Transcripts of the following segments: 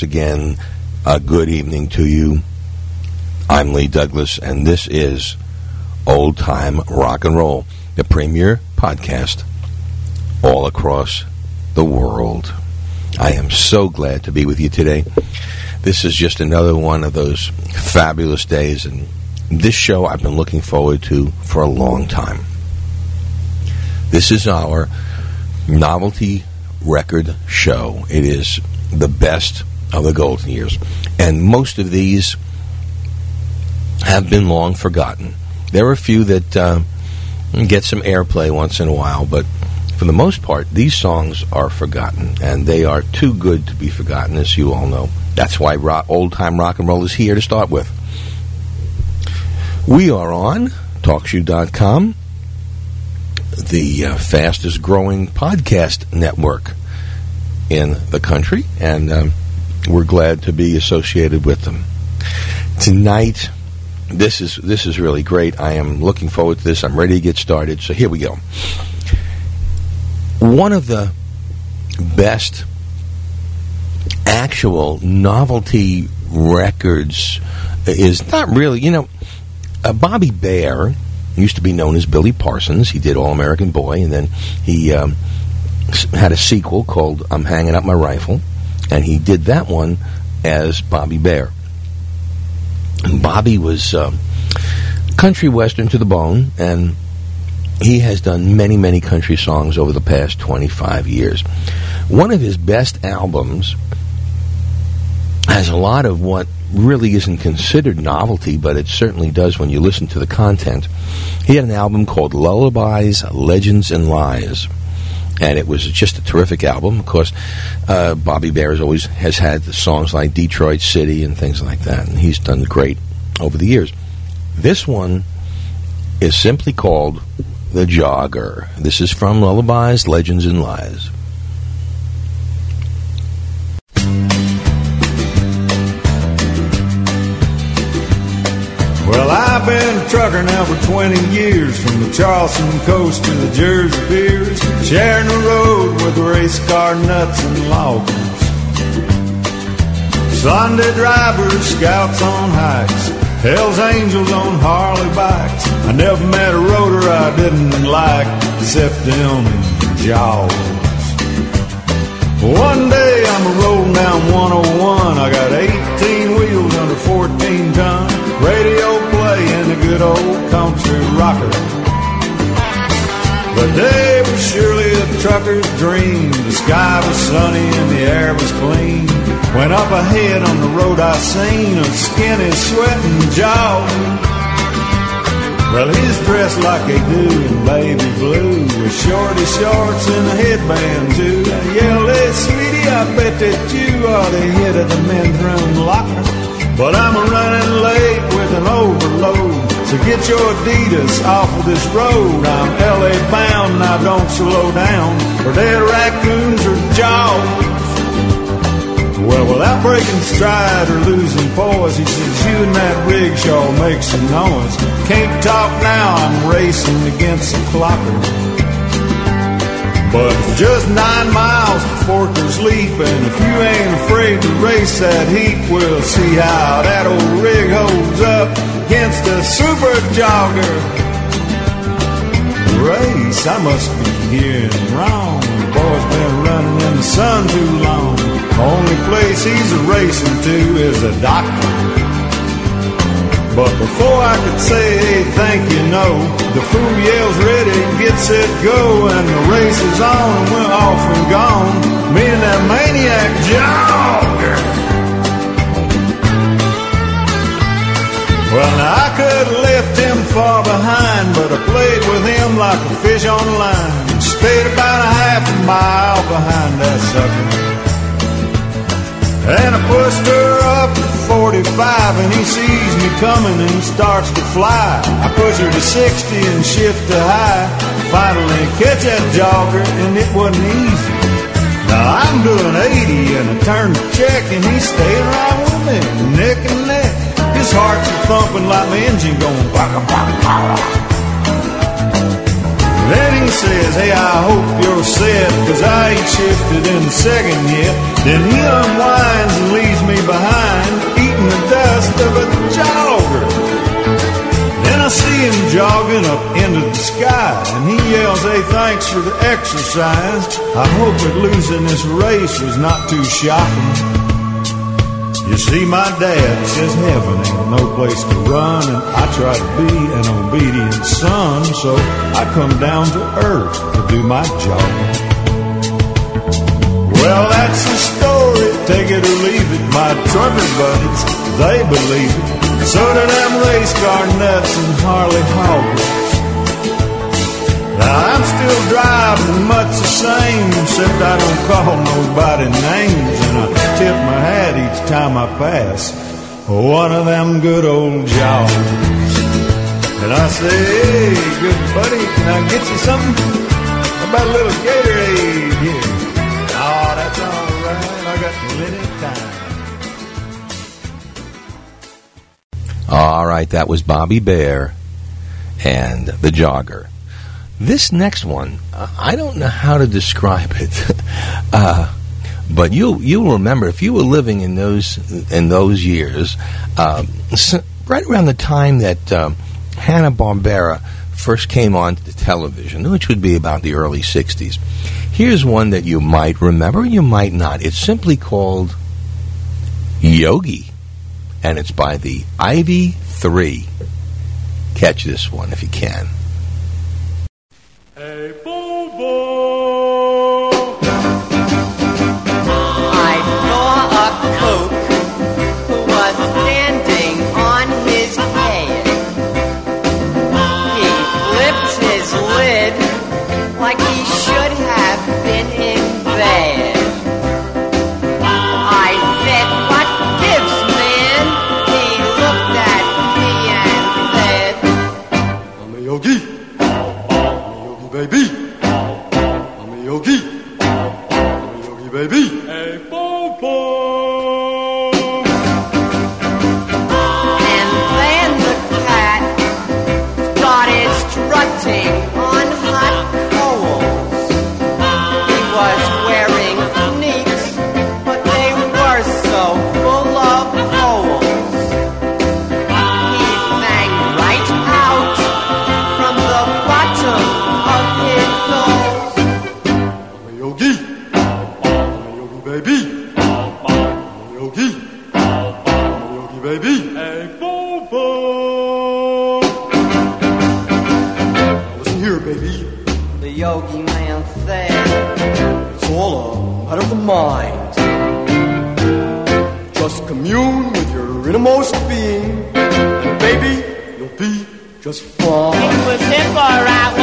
once again, a good evening to you. I'm Lee Douglas, and this is Old Time Rock and Roll, the premier podcast all across the world. I am so glad to be with you today. This is just another one of those fabulous days, and this show I've been looking forward to for a long time. This is our novelty record show. It is the best of the golden years. And most of these have been long forgotten. There are a few that uh, get some airplay once in a while, but for the most part, these songs are forgotten, and they are too good to be forgotten, as you all know. That's why rock, old time rock and roll is here to start with. We are on TalkShoe.com, the uh, fastest growing podcast network in the country, and um, we're glad to be associated with them. Tonight, this is this is really great. I am looking forward to this. I'm ready to get started. So here we go. One of the best actual novelty records is not really, you know, uh, Bobby Bare used to be known as Billy Parsons. He did All American Boy, and then he um, had a sequel called I'm Hanging Up My Rifle, and he did that one as Bobby Bare. And Bobby was um, country western to the bone, and he has done many, many country songs over the past 25 years. One of his best albums has a lot of what really isn't considered novelty, but it certainly does when you listen to the content. He had an album called Lullabies, Legends, and Lies. And it was just a terrific album. Of course, uh, Bobby Bare has always has had songs like Detroit City and things like that, and he's done great over the years. This one is simply called The Jogger. This is from Lullabies, Legends, and Lies. Well, I've been a trucker now for 20 years, from the Charleston coast to the Jersey piers, sharing the road with race car nuts and loggers. Sunday drivers, scouts on hikes, Hell's Angels on Harley bikes. I never met a roader I didn't like, except them jaws. One day I'm a rolling down 101. I got 18 wheels under 14 ton. Radio the good old country rocker. The day was surely a trucker's dream. The sky was sunny and the air was clean. When up ahead on the road I seen a skinny sweating jaw. Well, he's dressed like a do in baby blue with shorty shorts and a headband too. I yelled, hey, sweetie, I bet that you are the hit of the men's room locker. But I'm a running late with an overload. So get your Adidas off of this road. I'm LA bound and I don't slow down for dead raccoons or jaws. Well, without breaking stride or losing poise, he says, You and that rickshaw make some noise. Can't talk now, I'm racing against the clocker. But it's just nine miles to Forker's Leap, and if you ain't afraid to race that heat, we'll see how that old rig holds up against a super jogger. Race, I must be hearing wrong. Boy's been running in the sun too long. Only place he's racing to is a doctor. But before I could say, hey, thank you, no, the fool yells ready, get set, go, and the race is on, and we're off and gone. Me and that maniac jogger. Far behind, but I played with him like a fish on a line. Stayed about a half a mile behind that sucker. And I pushed her up to 45 and he sees me coming and he starts to fly. I push her to 60 and shift to high. Finally catch that jogger and it wasn't easy. Now I'm doing 80 and I turn the check and he's staying right with me, neck and. His heart's a thumping like my engine going baka baka. Then he says, hey, I hope you're set, cause I ain't shifted in the second yet. Then he unwinds and leaves me behind, eating the dust of a jogger. Then I see him jogging up into the sky, and he yells, hey, thanks for the exercise. I hope that losing this race was not too shocking. You see, my dad says heaven ain't no place to run, and I try to be an obedient son, so I come down to earth to do my job. Well, that's the story, take it or leave it. My trucker buddies, they believe it. So do them race car nuts and Harley hoggers. I'm still driving much the same, except I don't call nobody names, and I tip my hat each time I pass one of them good old jobs. And I say, hey, good buddy, can I get you something? About a little Gatorade here? Oh, that's all right. I got plenty of time. All right, that was Bobby Bare and the Jogger. This next one, uh, I don't know how to describe it, uh, but you you'll remember if you were living in those in those years, uh, right around the time that um, Hanna Barbera first came on to television, which would be about the early '60s. Here's one that you might remember, you might not. It's simply called Yogi, and it's by the Ivy Three. Catch this one if you can. Hey, Bobo! Yogi. I'm a yogi, baby. Hey, Bobo! Now listen here, baby. The yogi man said. It's all a matter of the mind. Just commune with your innermost being, and baby, you'll be just fine. It was him alright,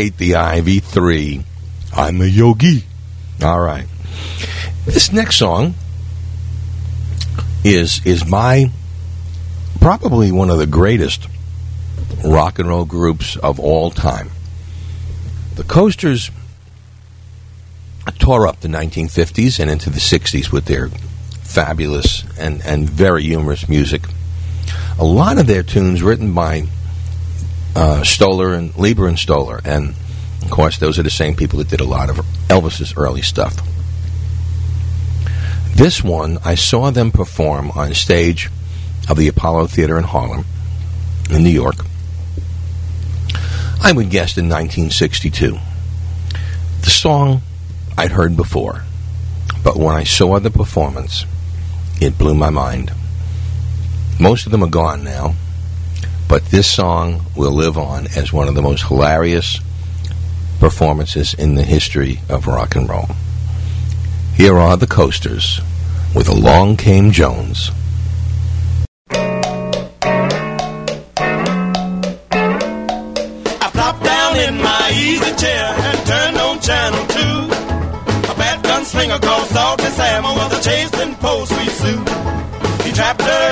Right, the Ivy Three. I'm a yogi. All right. This next song is is by probably one of the greatest rock and roll groups of all time. The Coasters tore up the 1950s and into the 60s with their fabulous and, and very humorous music. A lot of their tunes written by uh, Stoller and Leiber and Stoller, and Of course, those are the same people that did a lot of Elvis's early stuff. This one, I saw them perform on stage of the Apollo Theater in Harlem, in New York. I would guess in 1962. The song I'd heard before, but when I saw the performance, it blew my mind. Most of them are gone now, but this song will live on as one of the most hilarious performances in the history of rock and roll. Here are the Coasters with Along Came Jones. I plopped down in my easy chair and turned on channel two. A bad gunslinger called Salty Sam was a chasing post sweet Sue.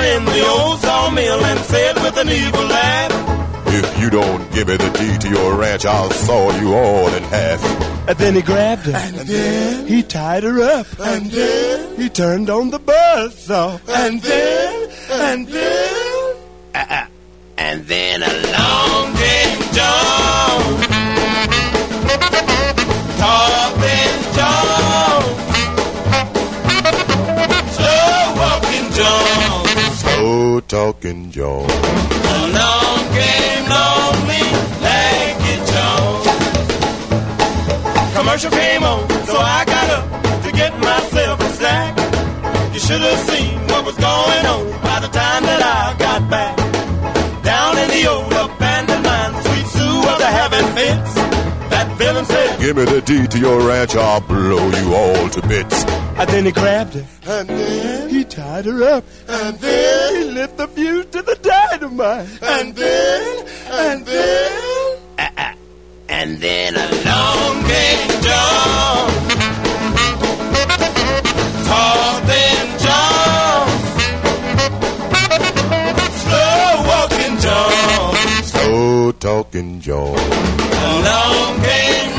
He trapped her in the old sawmill and said with an evil laugh, If you don't give me the deed to your ranch, I'll saw you all in half. And then he grabbed her. And then he tied her up. And then he turned on the buzzsaw. And then, and then, uh-uh. and then along came John. Talking Talking Joe. Along came lonely Lanky Jones. Commercial came on, so I got up to get myself a snack. You should have seen what was going on by the time that I got back. Down in the old abandoned mine, Sweet Sue was having fits. That villain said, Give me the deed to your ranch, I'll blow you all to bits. and then he grabbed her. And then he tied her up. And then he lit the fuse to the dynamite. And then, and then, uh-uh. and then along came John. Tall talking Joe. Along came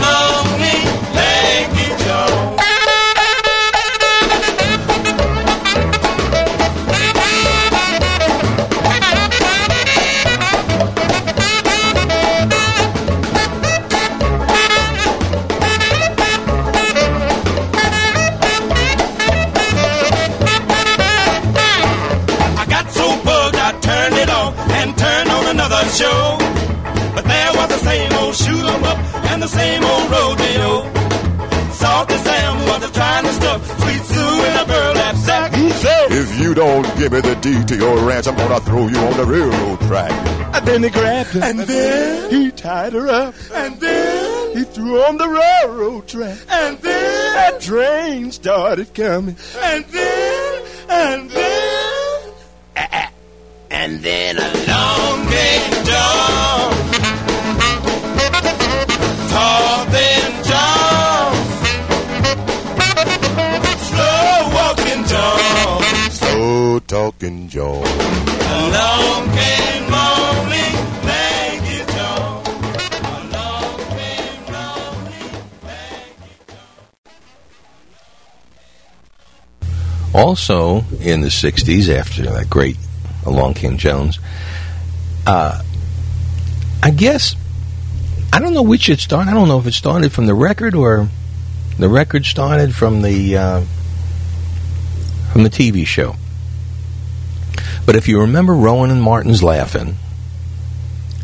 the same old rodeo. Salty Sam was a trying to stuff Sweet Sue in a burlap sack. He said, If you don't give me the deed to your ranch, I'm gonna throw you on the railroad track. and then he grabbed her, and then? He tied her up, and then? He threw her on the railroad track, and then? That train started coming, and then, and then, and then a long John, tall thin John, slow walking John. Slow talking Joe. Along came lonely Lanky Joe. Along came lonely Also, in the 60s, after that great Along Came Jones, uh, I guess, I don't know which it started. I don't know if it started from the record or the record started from the, uh, from the TV show. But if you remember Rowan and Martin's Laugh-In,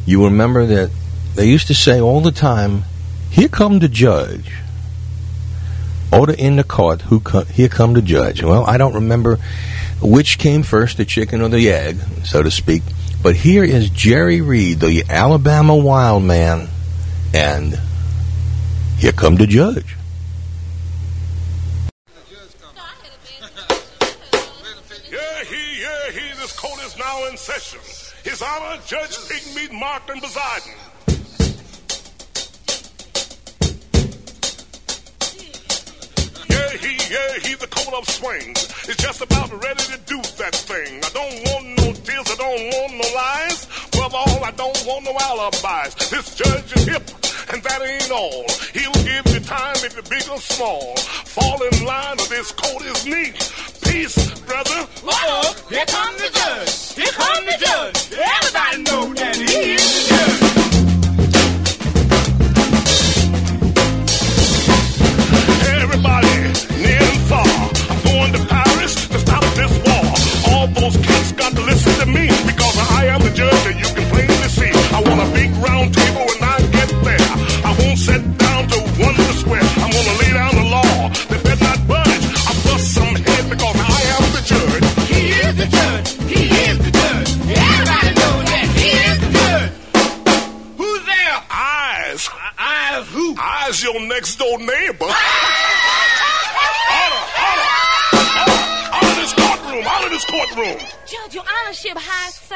you remember that they used to say all the time, Here come the judge. Order in the court, who co- here come the judge. Well, I don't remember which came first, the chicken or the egg, so to speak. But here is Jerry Reed, the Alabama wild man, and here come the judge. Yeah, he, yeah, he, this court is now in session. His Honor, Judge Pigmeat Martin presiding. Yeah, he, yeah, he, the coat of swings is just about ready to do that thing. I don't want no tears, I don't want no lies. Above all, I don't want no alibis. This judge is hip, and that ain't all. He'll give you time if you're big or small. Fall in line, or this coat is neat. Peace, brother. Uh-oh, here come the judge. Here come the judge. Everybody know that he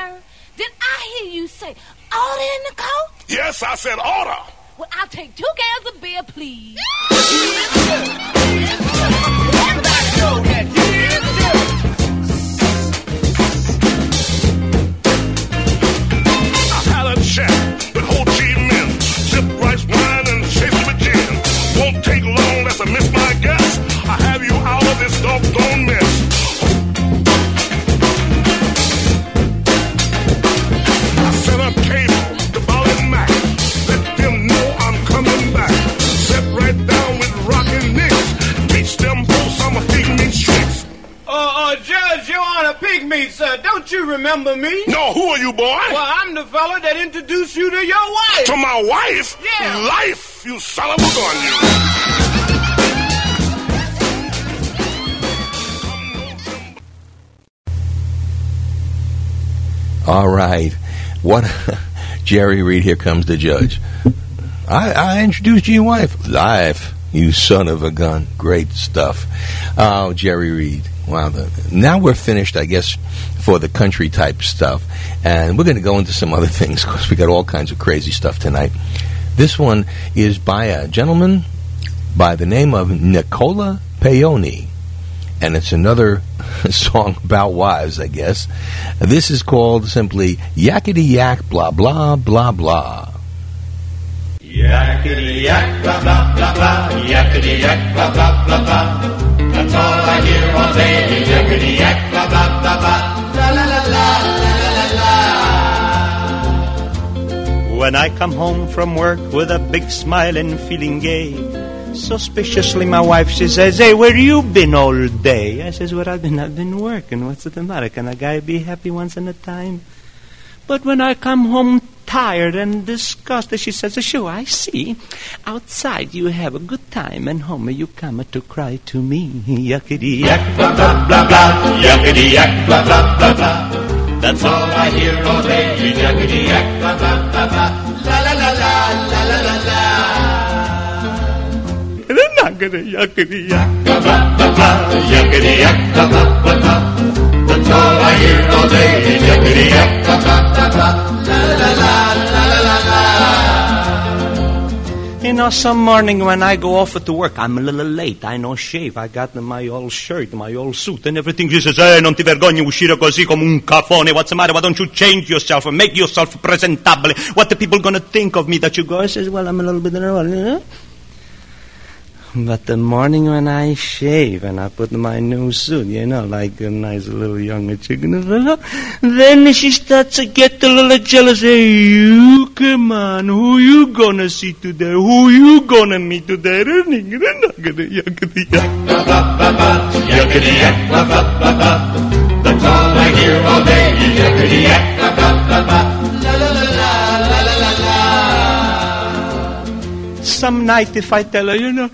sir. Did I hear you say order in the court? Yes, I said order. Well, I'll take two cans of beer, please. Don't you remember me? No, who are you, boy? Well, I'm the fella that introduced you to your wife. To my wife? Yeah. Life, you son of a gun, you. All right. What? Jerry Reed, here comes the judge. I, I introduced you to your wife. Life, you son of a gun. Great stuff. Oh, Jerry Reed. Wow. Now we're finished, I guess, for the country type stuff. And we're going to go into some other things because we got all kinds of crazy stuff tonight. This one is by a gentleman by the name of Nicola Paone and it's another song about wives, I guess. This is called simply Yakety Yak Blah Blah Blah Blah. Yakety yak, blah blah blah. Yakety yak, blah blah blah. That's all I hear all day. Yakety yak, blah blah blah. La la la la la la la. When I come home from work with a big smile and feeling gay, suspiciously my wife she says, "Hey, where you been all day?" I says, "Where I've been? I've been working. What's the matter? Can a guy be happy once in a time?" But when I come home tired and disgusted, she says, Sure, I see. Outside you have a good time, and home you come to cry to me. Yuckity yak, blah, blah, blah, blah. Yuckity yak, blah, blah, blah, blah. That's all I hear all day. Yuckity yak, blah, blah, blah, blah. La, la, la, la, la, la, la, la. Yuckity, yak, blah, blah, blah, blah. Yuckity yak, blah, blah, blah, blah. That's all I hear all day. Yuckity yak, You know, some morning when I go off to work, I'm a little late. I no shave. I got my old shirt, my old suit, and everything. She says, "Eh, non ti vergogni uscire così come un cafone? What's the matter? Why don't you change yourself and make yourself presentable? What the people gonna think of me that you go?" I says, "Well, I'm a little bit nervous." But the morning when I shave and I put my new suit, you know, like a nice little young chicken, then she starts to get a little jealous. Hey, you, come on, who you gonna see today? Who you gonna meet today? That's all I hear all day. Yuckity yak, blah, blah, blah, blah. La, la, la, la, la, la, la. Some night if I tell her, you know,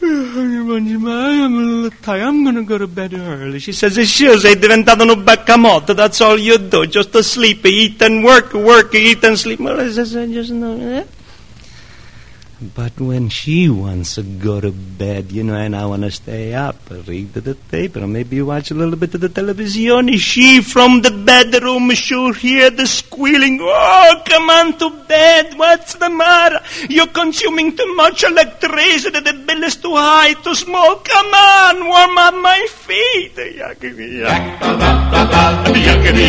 I'm a little tired. I'm gonna go to bed early. She says, sure, sei diventato un baccamotto. That's all you do. Just to sleep, eat and work, work, eat and sleep. Well, I says, I just know. Eh? Eh? But when she wants to go to bed, you know, and I want to stay up, read the paper, maybe watch a little bit of the television, she from the bedroom she'll hear the squealing. Oh, come on to bed. What's the matter? You're consuming too much electricity. The bill is too high, too small. Come on, warm up my feet. Yuckity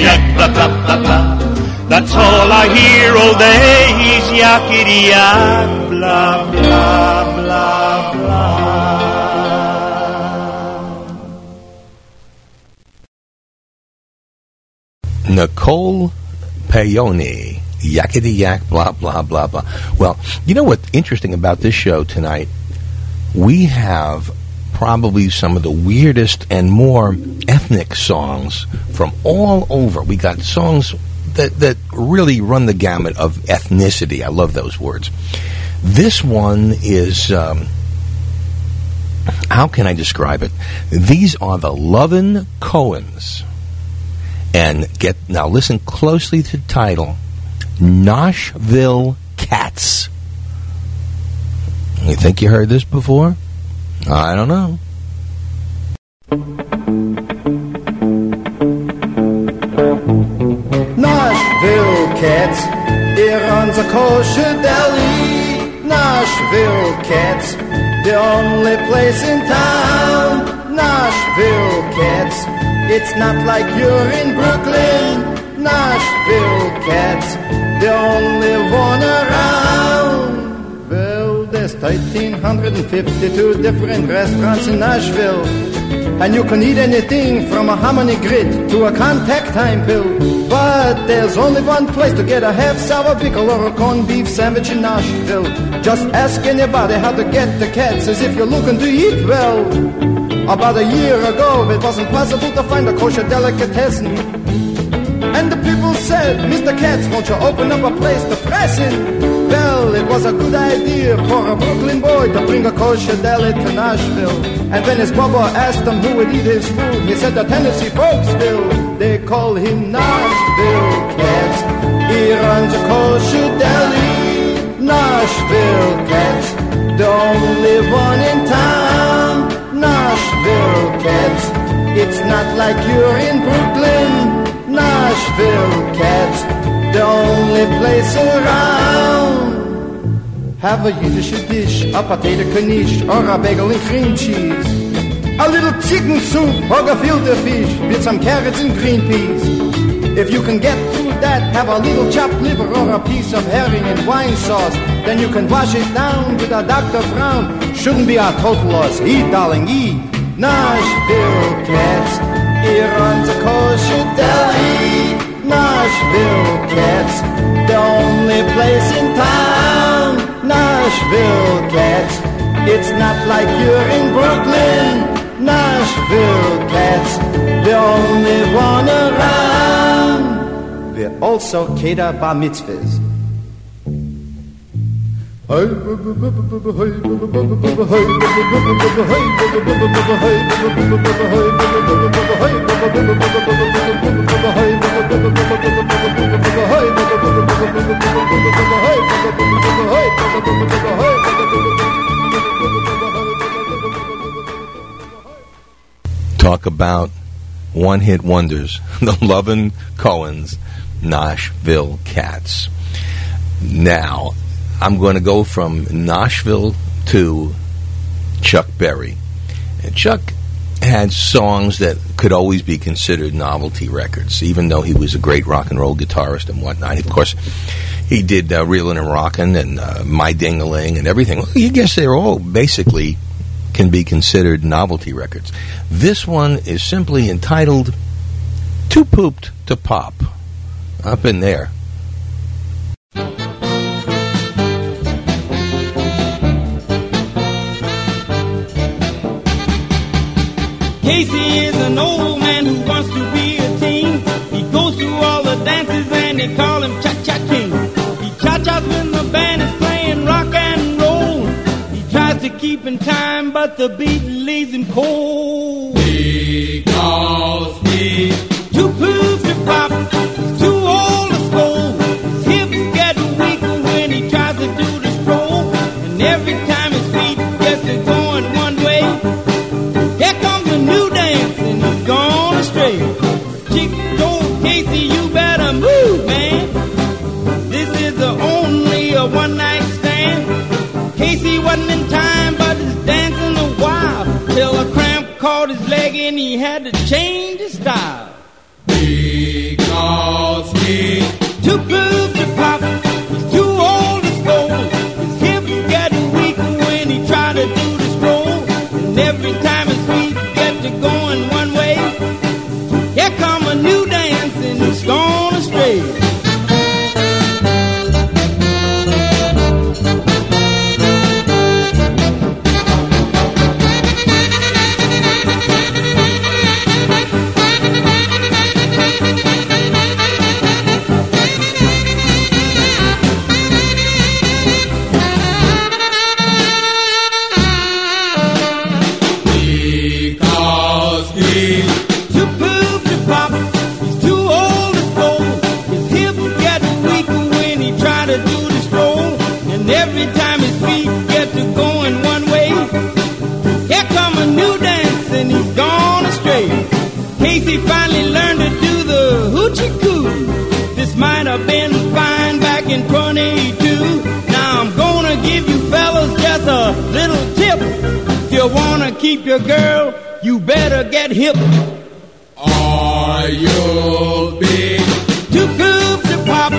yak, That's all I hear all day is yakety yak, blah, blah, blah, blah. Nicole Paone. Yakety yak, blah, blah, blah, blah. Well, you know what's interesting about this show tonight? We have probably some of the weirdest and more ethnic songs from all over. We got songs that, that really run the gamut of ethnicity. I love those words. This one is. Um, how can I describe it? These are the Lovin' Cohens. And get now listen closely to the title Nashville Cats. You think you heard this before? I don't know. Cats, here runs a kosher deli. Nashville Cats, the only place in town. Nashville Cats, it's not like you're in Brooklyn. Nashville Cats, the only one around. Well, there's 1,352 different restaurants in Nashville. And you can eat anything from a hominy grit to a contact time pill. But there's only one place to get a half sour pickle or a corned beef sandwich in Nashville. Just ask anybody how to get the cats as if you're looking to eat well. About a year ago, it wasn't possible to find a kosher delicatessen. And the people said, Mr. Katz, won't you open up a place to press in? Well, it was a good idea for a Brooklyn boy to bring a kosher deli to Nashville. And when his bubba asked him who would eat his food, he said the Tennessee folks will. They call him Nashville Katz. He runs a kosher deli. Nashville Katz, the only one in town. Nashville Katz, it's not like you're in Brooklyn. Nashville Cats, the only place around. Have a Yiddish dish, a potato knish, or a bagel and cream cheese. A little chicken soup or gefilte fish with some carrots and green peas. If you can get through that, have a little chopped liver or a piece of herring and wine sauce. Then you can wash it down with a Dr. Brown. Shouldn't be a total loss. Eat, darling, eat. Nashville Cats. He runs a kosher deli. Nashville Cats, the only place in town. Nashville Cats, it's not like you're in Brooklyn. Nashville Cats, the only one around. We also cater bar mitzvahs. Talk about one hit wonders. The Lovin' Cohen's Nashville Cats. Now, I'm going to go from Nashville to Chuck Berry. And Chuck had songs that could always be considered novelty records, even though he was a great rock and roll guitarist and whatnot. Of course, he did uh, Reelin' and Rockin' and uh, My Ding-a-Ling and everything. Well, you guess they're all basically can be considered novelty records. This one is simply entitled Too Pooped to Pop. Up in there. Casey is an old man who wants to be a teen. He goes to all the dances and they call him Cha Cha King. He cha chas when the band is playing rock and roll. He tries to keep in time, but the beat leaves him cold. Because he's too poop to pop, he's too old to scold. His hips get weaker when he tries to do the stroll. And every had to keep your girl, you better get hip. Or you'll be too good to pop,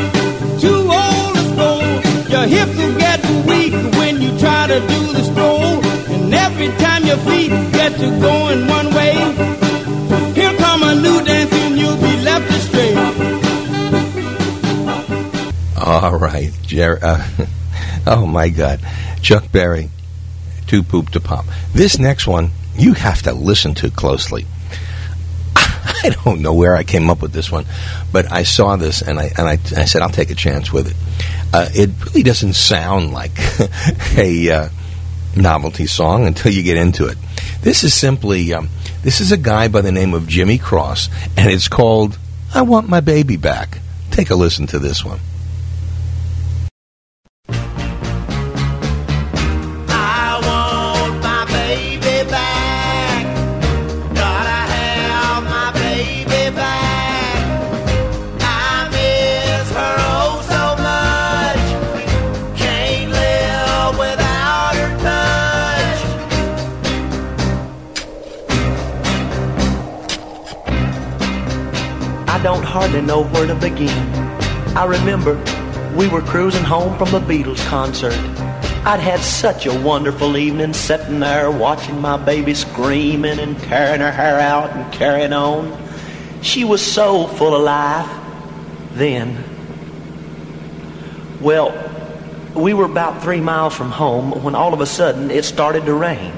too old to stroll. Your hips will get weak when you try to do the stroll. And every time your feet get to going one way, here come a new dance and you'll be left astray. All right, Jer- uh, oh my God, Chuck Berry, too poop to pop. This next one you have to listen to closely. I don't know where I came up with this one, but I saw this and I and I, I said I'll take a chance with it. Uh, it really doesn't sound like a uh, novelty song until you get into it. This is simply um, this is a guy by the name of Jimmy Cross, and it's called "I Want My Baby Back." Take a listen to this one. Don't hardly know where to begin. I remember we were cruising home from the Beatles concert. I'd had such a wonderful evening sitting there watching my baby screaming and tearing her hair out and carrying on. She was so full of life then. Well, we were about three miles from home when all of a sudden it started to rain.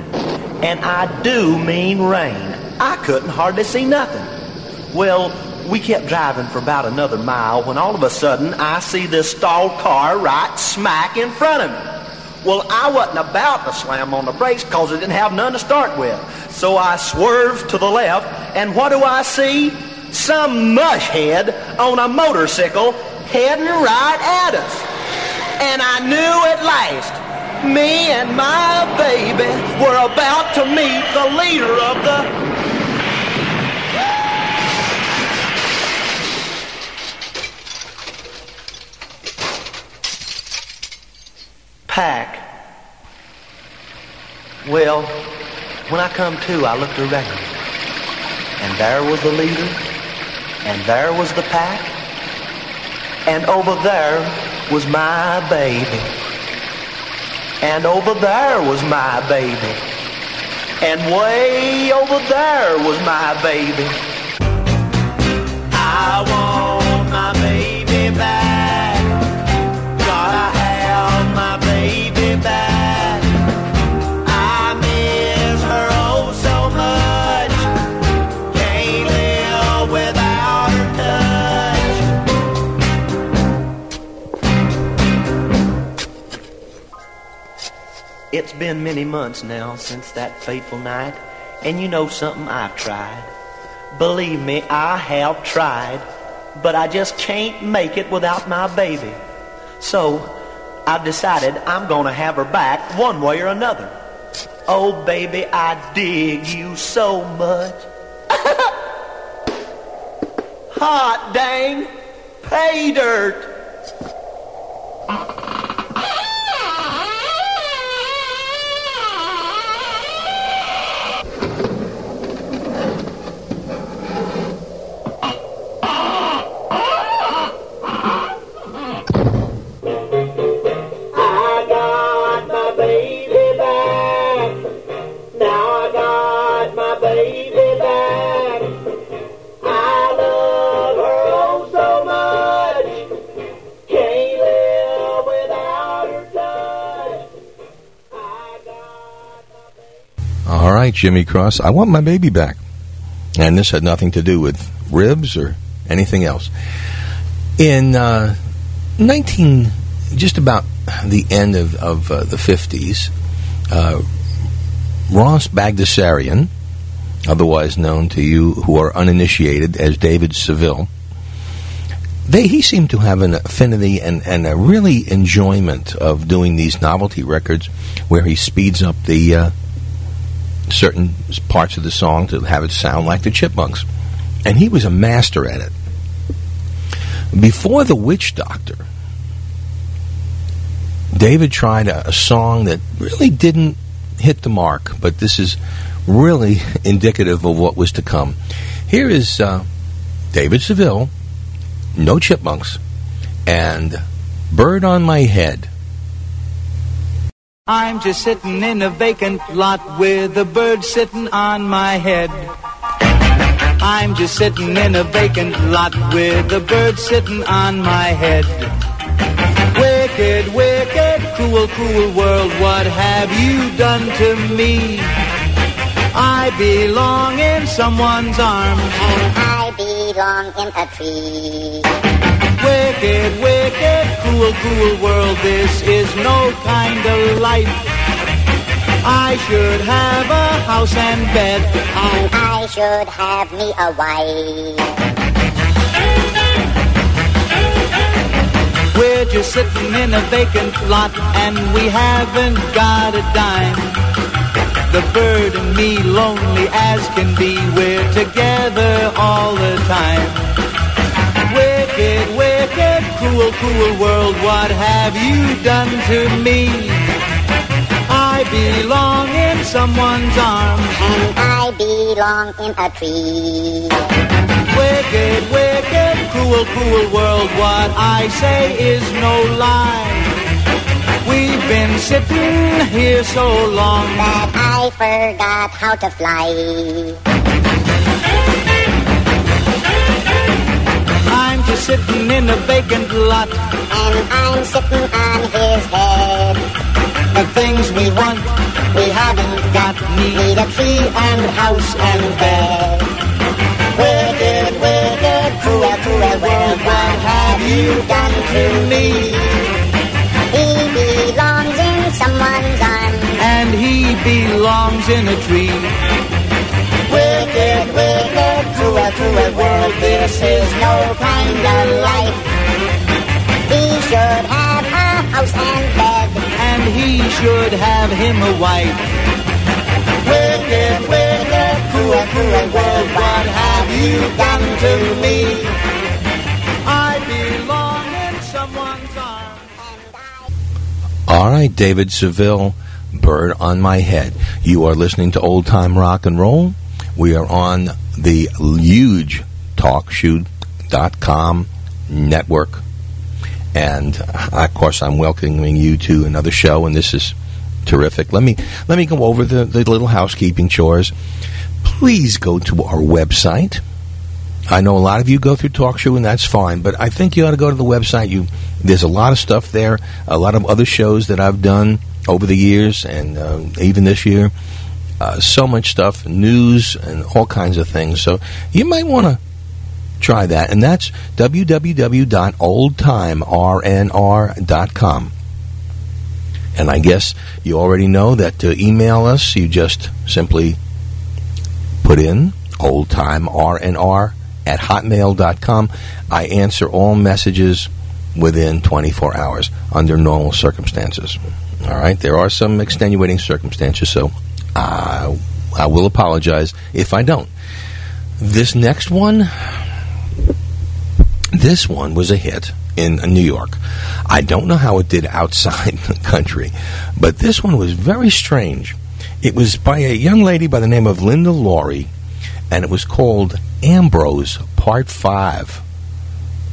And I do mean rain. I couldn't hardly see nothing. Well, we kept driving for about another mile when all of a sudden I see this stalled car right smack in front of me. Well, I wasn't about to slam on the brakes because I didn't have none to start with. So I swerved to the left, and what do I see? Some mushhead on a motorcycle heading right at us. And I knew at last me and my baby were about to meet the leader of the pack. Well, when I come to, I looked around. And there was the leader, and there was the pack, and over there was my baby. And over there was my baby. And way over there was my baby. I want been many months now since that fateful night, and you know something I've tried. Believe me, I have tried, but I just can't make it without my baby. So, I've decided I'm gonna have her back one way or another. Oh, baby, I dig you so much. Hot dang, pay dirt. Jimmy Cross. I want my baby back. And this had nothing to do with ribs or anything else. In uh, 19, just about the end of, of uh, the 50s, uh, Ross Bagdasarian, otherwise known to you who are uninitiated as David Seville, they, he seemed to have an affinity and, and a really enjoyment of doing these novelty records where he speeds up the uh, certain parts of the song to have it sound like the Chipmunks. and he was a master at it. Before The Witch Doctor, David tried a, a song that really didn't hit the mark, but this is really indicative of what was to come. Here is uh, David Seville, No Chipmunks, and Bird on My Head. I'm just sitting in a vacant lot with a bird sitting on my head. I'm just sitting in a vacant lot with a bird sitting on my head. Wicked, wicked, cruel, cruel world, what have you done to me? I belong in someone's arms. And I belong in a tree. Wicked, wicked, cruel, cruel world, this is no kind of life. I should have a house and bed. And I should have me a wife. We're just sitting in a vacant lot and we haven't got a dime. The bird and me lonely as can be, we're together all the time. Wicked, wicked, cruel, cruel world, what have you done to me? I belong in someone's arms. And I belong in a tree. Wicked, wicked, cruel, cruel world, what I say is no lie. We've been sitting here so long that I forgot how to fly. Sitting in a vacant lot. And I'm sitting on his head. The things we want, We haven't got need a tree and house and bed. Wicked, wicked, cruel, cruel world, what have you done to me? He belongs in someone's arms. and he belongs in a tree. Wicked, wicked, cruel, cruel world, this is no kind of life. He should have a house and bed. And he should have him a wife. Wicked, wicked, cruel, cruel world, what have you done to me? I belong in someone's arms. All right, David Seville, Bird on My Head. You are listening to Old Time Rock and Roll. We are on the huge TalkShoe.com network. And uh, of course, I'm welcoming you to another show, and this is terrific. Let me let me go over the, the little housekeeping chores. Please go to our website. I know a lot of you go through TalkShoe, and that's fine. But I think you ought to go to the website. You there's a lot of stuff there, a lot of other shows that I've done over the years, and uh, even this year. Uh, so much stuff, news, and all kinds of things. So you might want to try that, and that's www.oldtimernr.com. And I guess you already know that to email us, you just simply put in oldtimernr at hotmail.com. I answer all messages within 24 hours under normal circumstances. All right, there are some extenuating circumstances, so I, I will apologize if I don't. This next one, this one was a hit in New York. I don't know how it did outside the country, but this one was very strange. It was by a young lady by the name of Linda Laurie, and it was called Ambrose Part 5.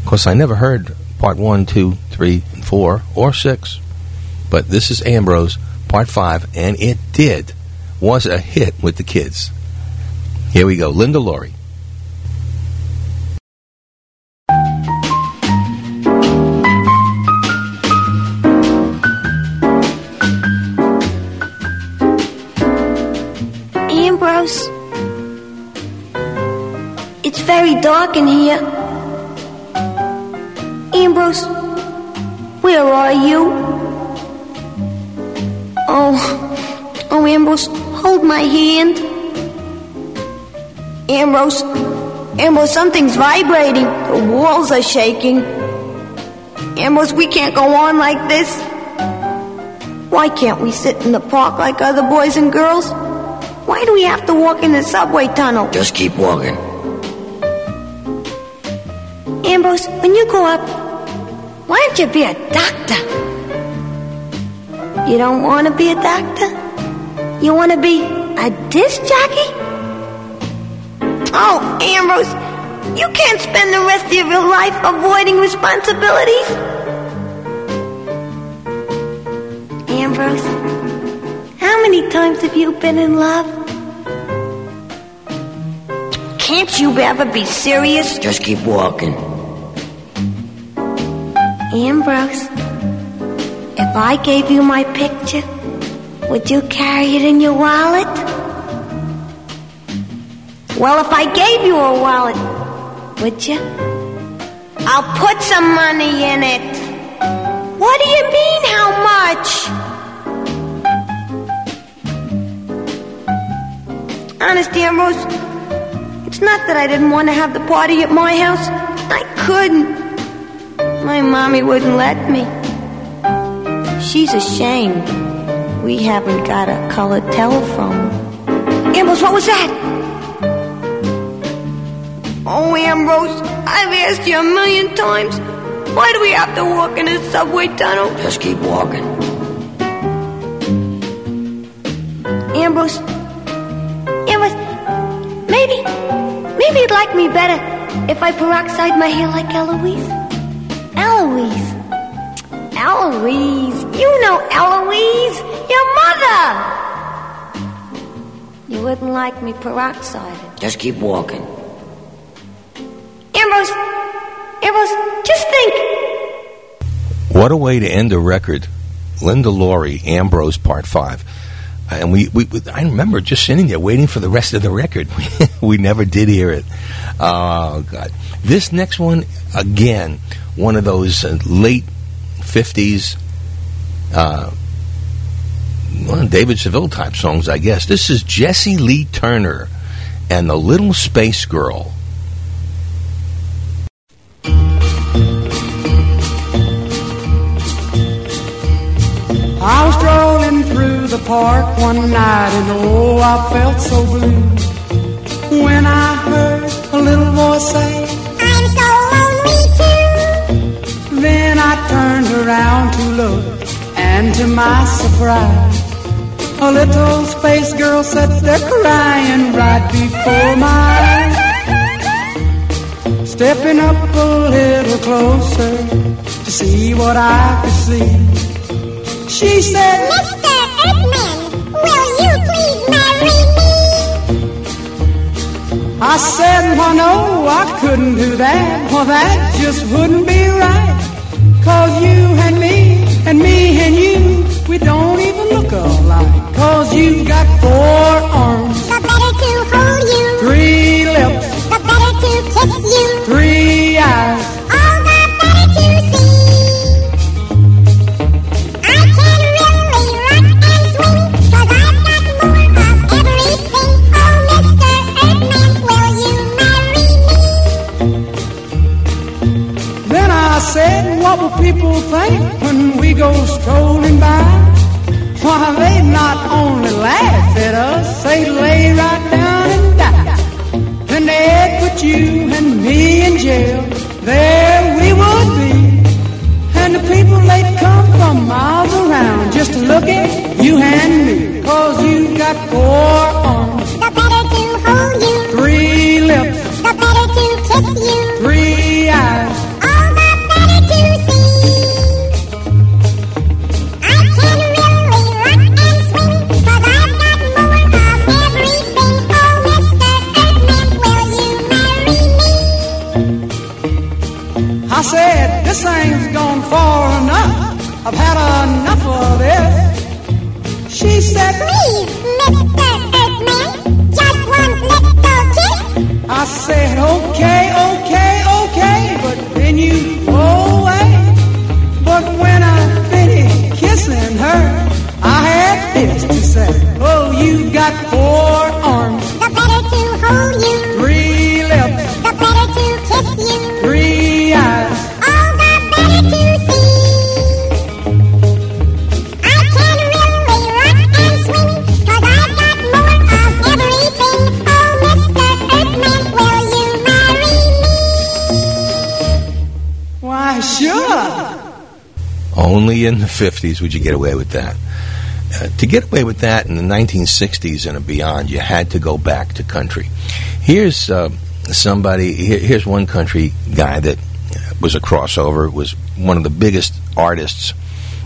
Of course, I never heard Part 1, 2, 3, and 4, or 6, but this is Ambrose Part 5, and it did, was a hit with the kids. Here we go, Linda Laurie. Ambrose, it's very dark in here. Ambrose, where are you? Oh, oh, Ambrose, hold my hand. Ambrose, Ambrose, something's vibrating. The walls are shaking. Ambrose, we can't go on like this. Why can't we sit in the park like other boys and girls? Why do we have to walk in the subway tunnel? Just keep walking. Ambrose, when you grow up, why don't you be a doctor? You don't want to be a doctor? You want to be a disc jockey? Oh, Ambrose, you can't spend the rest of your life avoiding responsibilities. Ambrose, how many times have you been in love? Can't you ever be serious? Just keep walking. Ambrose, if I gave you my picture, would you carry it in your wallet? Well, if I gave you a wallet, would you? I'll put some money in it. What do you mean, how much? Honest, Ambrose, it's not that I didn't want to have the party at my house. I couldn't. My mommy wouldn't let me. She's ashamed. We haven't got a colored telephone. Ambrose, what was that? Oh, Ambrose, I've asked you a million times. Why do we have to walk in a subway tunnel? Just keep walking. Ambrose, Ambrose, maybe, maybe you'd like me better if I peroxide my hair like Eloise. Eloise. Eloise. You know Eloise. Your mother. You wouldn't like me peroxided. Just keep walking. Ambrose, Ambrose, just think. What a way to end a record. Linda Laurie, Ambrose, Part 5. And we, we, we- I remember just sitting there waiting for the rest of the record. we never did hear it. Oh, God. This next one, again, one of those uh, late 50s, uh, well, David Seville type songs, I guess. This is Jesse Lee Turner and the Little Space Girl. I was strolling through the park one night and oh, I felt so blue when I heard a little voice say, I'm so lonely too. Then I turned around to look, and to my surprise, a little space girl sat there crying right before my eyes. Stepping up a little closer to see what I could see. She said, Mr. Eggman, will you please marry me? I said, well, no, I couldn't do that. Well, that just wouldn't be right. Cause you and me, and me and you, we don't even look alike. Cause you've got four arms. The better to hold you. Three lips. The better to kiss you. Three eyes. 50s would you get away with that. Uh, to get away with that in the 1960s and beyond, you had to go back to country. Here's uh, somebody. Here, here's one country guy that was a crossover. Was one of the biggest artists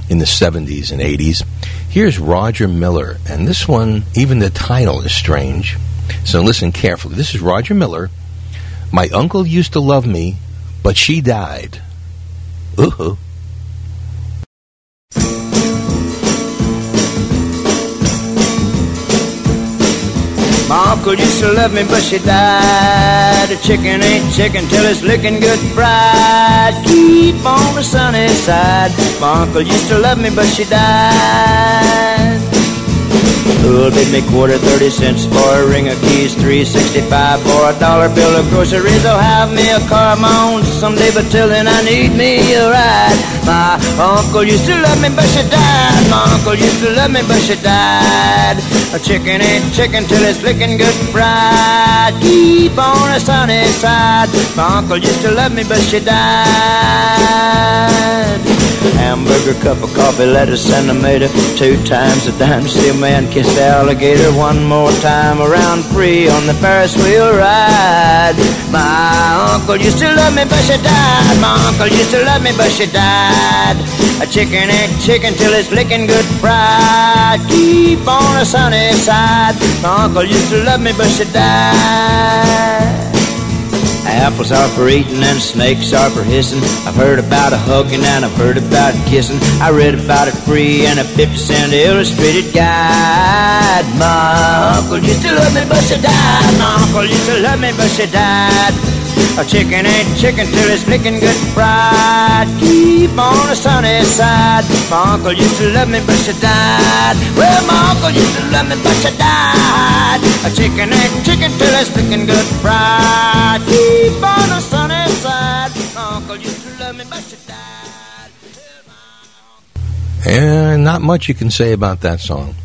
in the 70s and 80s. Here's Roger Miller, and this one, even the title is strange. So listen carefully. This is Roger Miller. My uncle used to love me, but she died. Ooh. Uncle used to love me, but she died. A chicken ain't chicken till it's licking good fried. Keep on the sunny side. My uncle used to love me, but she died. Who'll bid me quarter thirty cents for a ring of keys, three sixty-five for a dollar bill of groceries. I'll have me a car of my own someday, but till then I need me a ride. My uncle used to love me, but she died. My uncle used to love me, but she died. A chicken ain't chicken till it's licking good fried. Keep on the sunny side. My uncle used to love me, but she died. Hamburger, cup of coffee, lettuce, and tomato. Two times a dime, see a man kiss the alligator. One more time around free on the Ferris wheel ride. My uncle used to love me, but she died. My uncle used to love me, but she died. A chicken ain't chicken till it's licking good fried. Keep on the sunny side. My uncle used to love me, but she died. Apples are for eating and snakes are for hissing. I've heard about a hugging and I've heard about kissing. I read about it free in a 50 cent illustrated guide. My uncle used to love me, but she died. My uncle used to love me, but she died. A chicken ain't chicken till it's licking good fried. Keep on the sunny side. My uncle used to love me, but she died. Well, my uncle used to love me, but she died. A chicken ain't chicken till it's licking good fried. Keep on the sunny side. My uncle used to love me, but she died. And not much you can say about that song.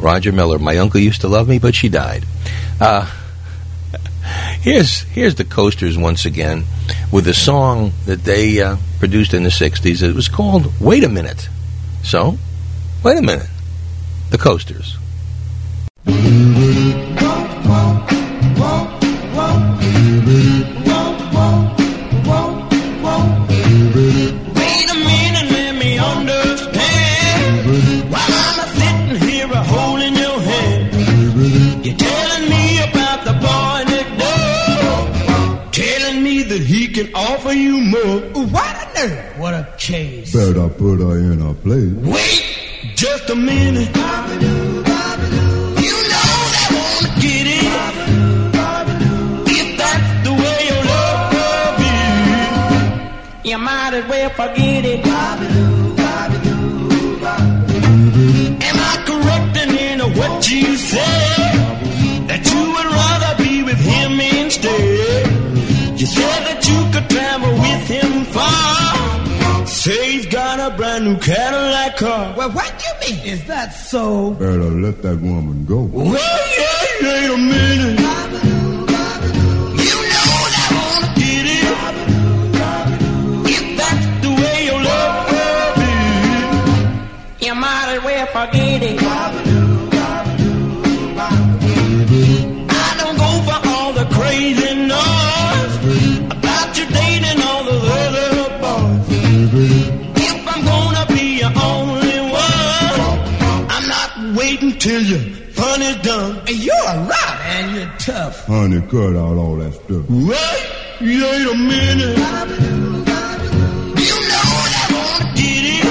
Roger Miller. My uncle used to love me, but she died. Uh, here's here's the Coasters once again with a song that they uh, produced in the '60s. It was called "Wait a Minute." So, wait a minute. The Coasters. Better put her in her place. Wait just a minute. You know wanna get it. If that's the way your love you might as well forget it. Am I correct in in what you said? New Cadillac car. Well, what do you mean? Is that so? Better let that woman go. Well, yeah, wait a minute. Waiting till your fun is done. And You're a lot and you're tough. Honey, cut out all that stuff. What? You ain't a minute. You know that wanna get it.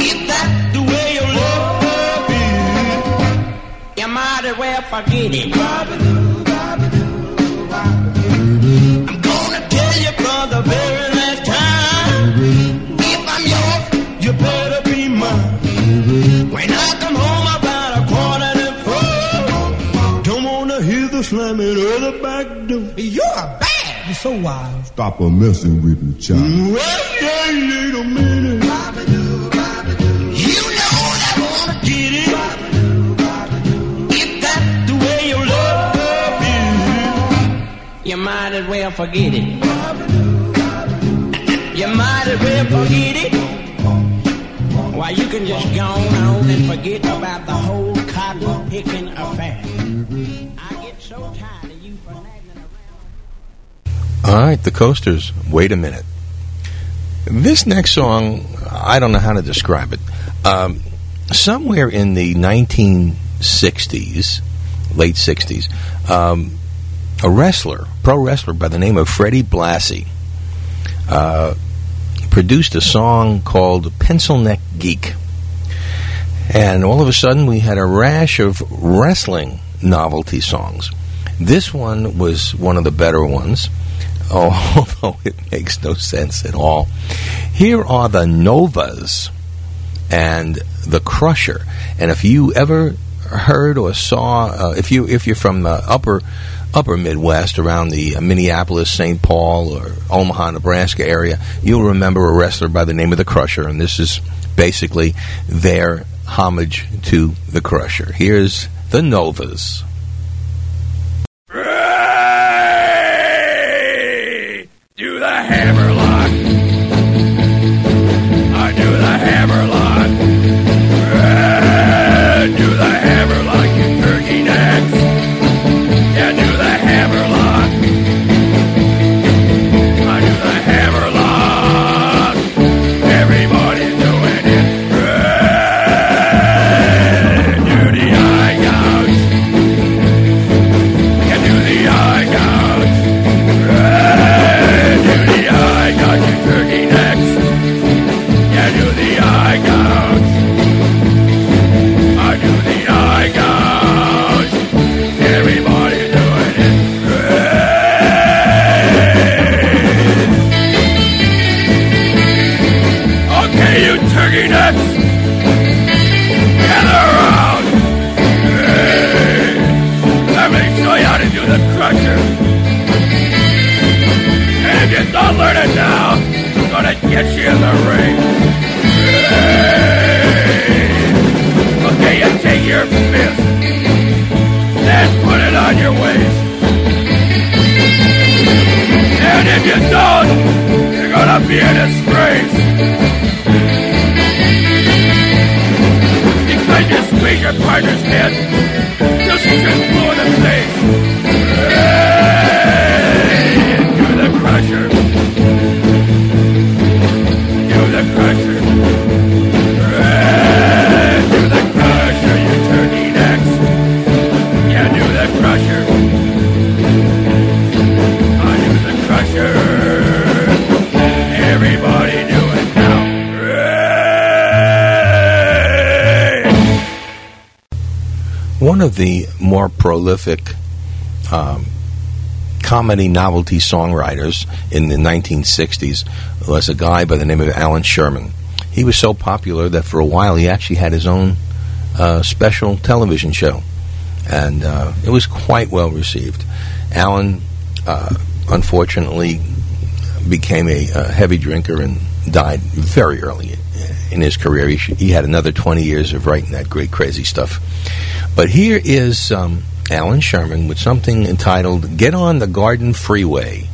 If that's the way your love is, you might as well forget it. I'm gonna tell you for the slamming of the back door. You're a bad. You're so wild. Stop her messing with me, child. Well, yeah, wait a minute. You know that wanna get it. If that's the way your love is, you might as well forget it. You might as well forget it. Why, you can just go on and forget about the whole cotton picking affair. All right, the coasters. Wait a minute. This next song, I don't know how to describe it. Um, somewhere in the 1960s, late 60s, um, a wrestler, pro wrestler by the name of Freddie Blassie, uh, produced a song called Pencil Neck Geek. And all of a sudden, we had a rash of wrestling novelty songs. This one was one of the better ones, although it makes no sense at all. Here are the Novas and the Crusher. And if you ever heard or saw, uh, if you if you're from the upper upper Midwest around the uh, Minneapolis, St. Paul, or Omaha, Nebraska area, you'll remember a wrestler by the name of the Crusher, and this is basically their homage to the Crusher. Here's the Novas. Prolific um, comedy novelty songwriters in the 1960s was a guy by the name of Allan Sherman. He was so popular that for a while he actually had his own uh, special television show, and uh, it was quite well received. Allan, uh, unfortunately, became a, uh heavy drinker and died very early in his career. He, he had another 20 years of writing that great crazy stuff. But here is um, Allan Sherman with something entitled Get on the Garden Freeway.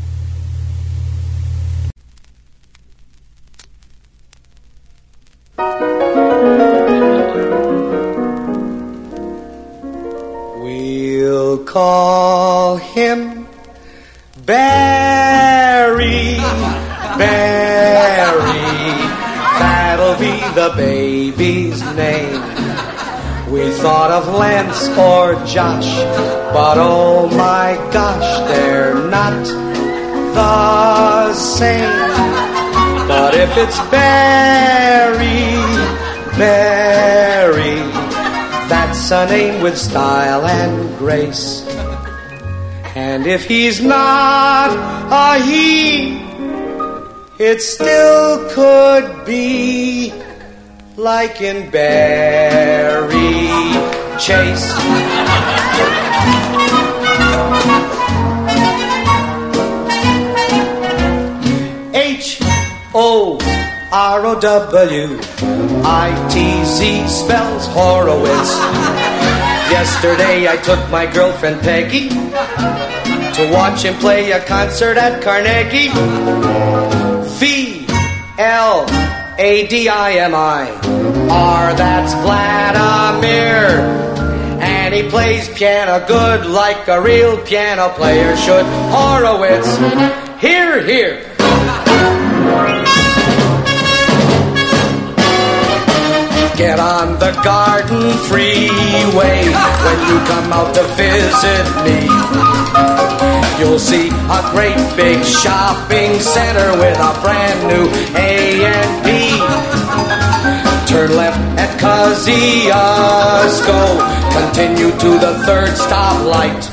We'll call him of Lance or Josh, but oh my gosh, they're not the same. But if it's Barry, Barry, that's a name with style and grace. And if he's not a he, it still could be like in Barry Chase. H O R O W I T Z spells Horowitz. Yesterday I took my girlfriend Peggy to watch him play a concert at Carnegie. V L A D I M I. R, that's Vladimir. And he plays piano good like a real piano player should. Horowitz, here, here. Get on the garden freeway when you come out to visit me. You'll see a great big shopping center with a brand new A and P. Left at Kosciuszko. Continue to the third stoplight.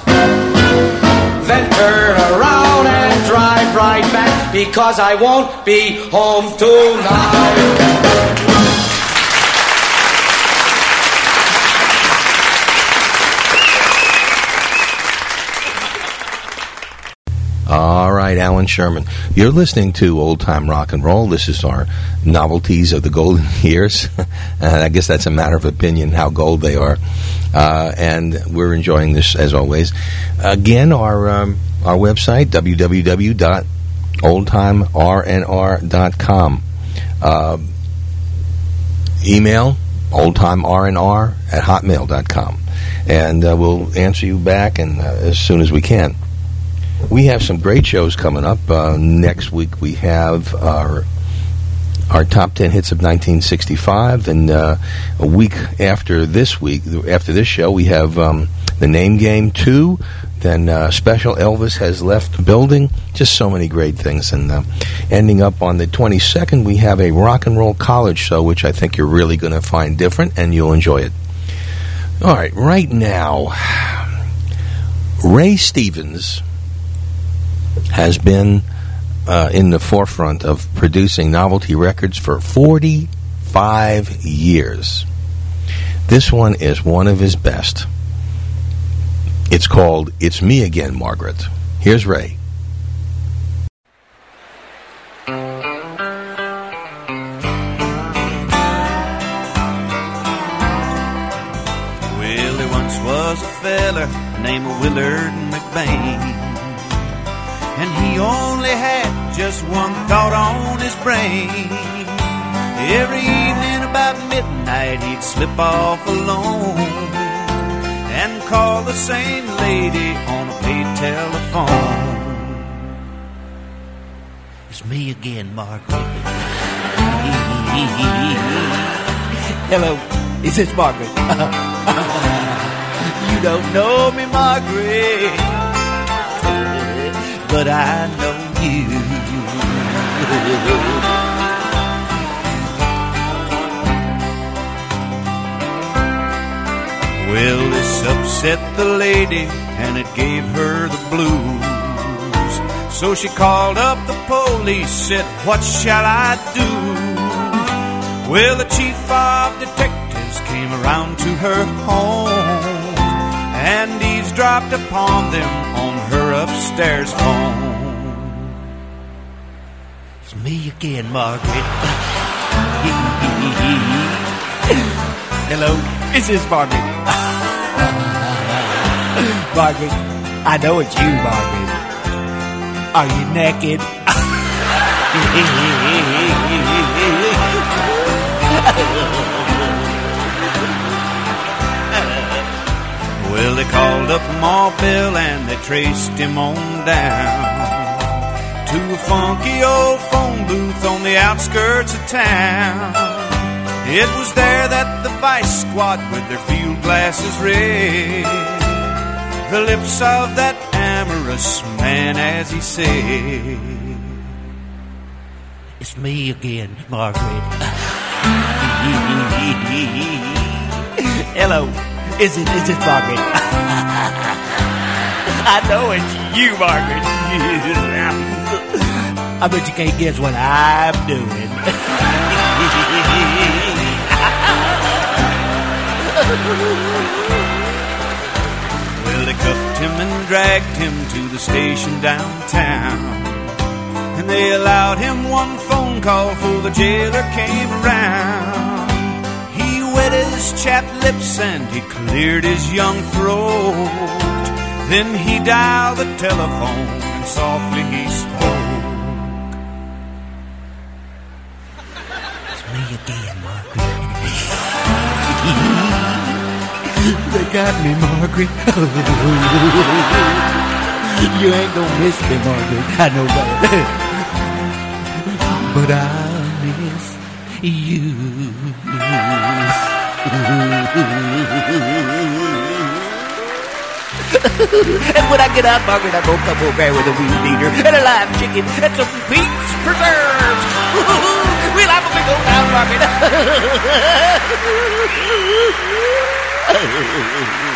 Then turn around and drive right back because I won't be home tonight. All right, Allan Sherman. You're listening to Old Time Rock and Roll. This is our novelties of the golden years. and I guess that's a matter of opinion how gold they are. Uh, and we're enjoying this as always. Again, our um, our website, www.oldtimernr.com. Uh, email, oldtimernr at hotmail.com. And uh, we'll answer you back and uh, as soon as we can. We have some great shows coming up. Uh, next week we have our our top ten hits of 1965, and uh, a week after this week, after this show, we have um, the Name Game two. Then uh, special Elvis has left the building. Just so many great things, and uh, ending up on the 22nd, we have a rock and roll college show, which I think you're really going to find different, and you'll enjoy it. All right, right now, Ray Stevens has been uh, in the forefront of producing novelty records for 45 years. This one is one of his best. It's called It's Me Again, Margaret. Here's Ray. Well, there once was a feller named Willard McBain. And he only had just one thought on his brain. Every evening about midnight, he'd slip off alone and call the same lady on a paid telephone. It's me again, Margaret. Hello, is this Margaret? you don't know me, Margaret, but I know you. Well, this upset the lady and it gave her the blues. So she called up the police, said, What shall I do? Well, the chief of detectives came around to her home and eavesdropped upon them on her upstairs phone. It's me again, Margaret. Hello, is this Margaret? Margaret, I know it's you, Margaret. Are you naked? well, they called up Ma Bell and they traced him on down to a funky old phone booth on the outskirts of town. It was there that the vice squad with their field glasses read the lips of that amorous man as he said, It's me again, Margaret. Hello, is it, is it Margaret? I know it's you, Margaret. I bet you can't guess what I'm doing. Well, they cuffed him and dragged him to the station downtown. And they allowed him one phone call for the jailer came around. He wet his chapped lips and he cleared his young throat. Then he dialed the telephone and softly he spoke. It's me again, Margaret. they got me, Margaret. you ain't gonna miss me, Margaret. I know that. but I'll miss you. And when I get out, Margaret, I'm gonna come over with a weed eater and a live chicken and some peach preserves. we'll have a big old time, Margaret.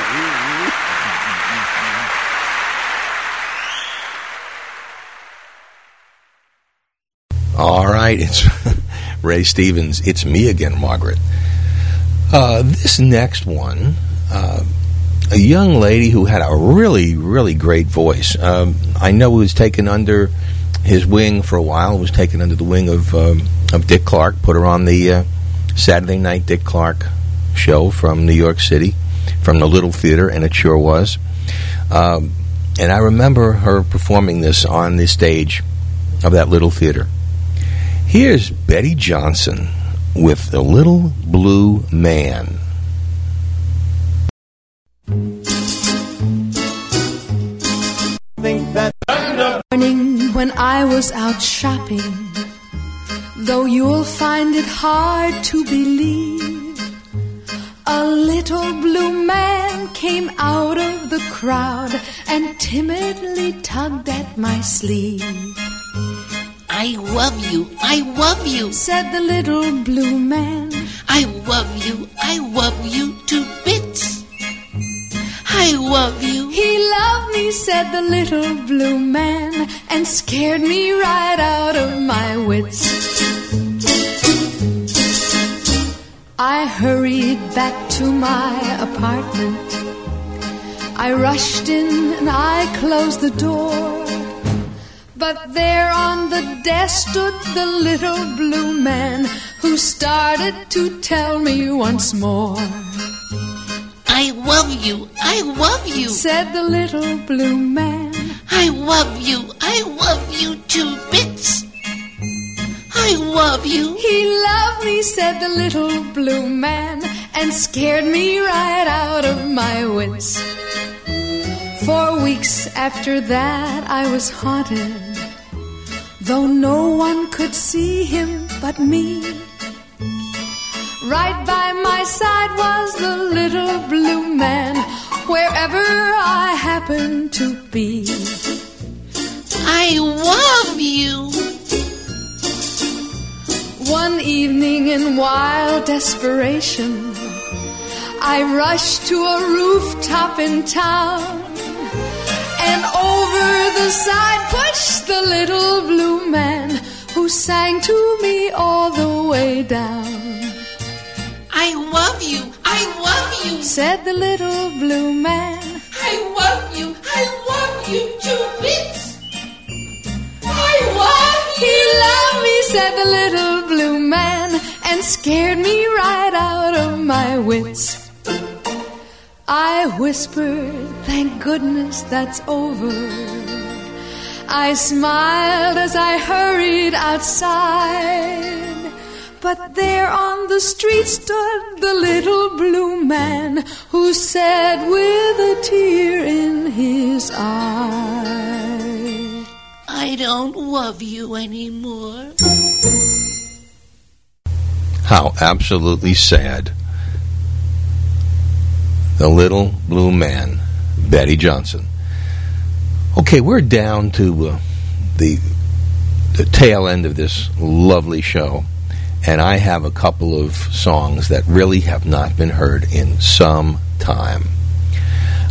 All right, it's Ray Stevens. It's me again, Margaret. Uh, this next one, uh, a young lady who had a really, really great voice. Um, I know was taken under his wing for a while. Was taken under the wing of um, of Dick Clark. Put her on the uh, Saturday night Dick Clark show from New York City, from the Little Theater, and it sure was. Um, and I remember her performing this on the stage of that Little Theater. Here's Betty Johnson with The Little Blue Man. think that morning when I was out shopping, though you'll find it hard to believe, a little blue man came out of the crowd and timidly tugged at my sleeve. I love you, I love you, said the little blue man. I love you, I love you to bits. I love you. He loved me, said the little blue man, and scared me right out of my wits. I hurried back to my apartment. I rushed in and I closed the door. But there on the desk stood the little blue man who started to tell me once more. I love you, I love you, said the little blue man. I love you, I love you to bits. I love you. He loved me, said the little blue man, and scared me right out of my wits. For weeks after that, I was haunted, though no one could see him but me. Right by my side was the little blue man, wherever I happened to be. I love you. One evening in wild desperation, I rushed to a rooftop in town. And over the side pushed the little blue man who sang to me all the way down. I love you, I love you, said the little blue man. I love you, I love you to bits. I love you. He loved me, said the little blue man, and scared me right out of my wits. I whispered, thank goodness that's over. I smiled as I hurried outside. But there on the street stood the little blue man who said with a tear in his eye, I don't love you anymore. How absolutely sad. The Little Blue Man, Betty Johnson. Okay, we're down to uh, the the tail end of this lovely show, and I have a couple of songs that really have not been heard in some time.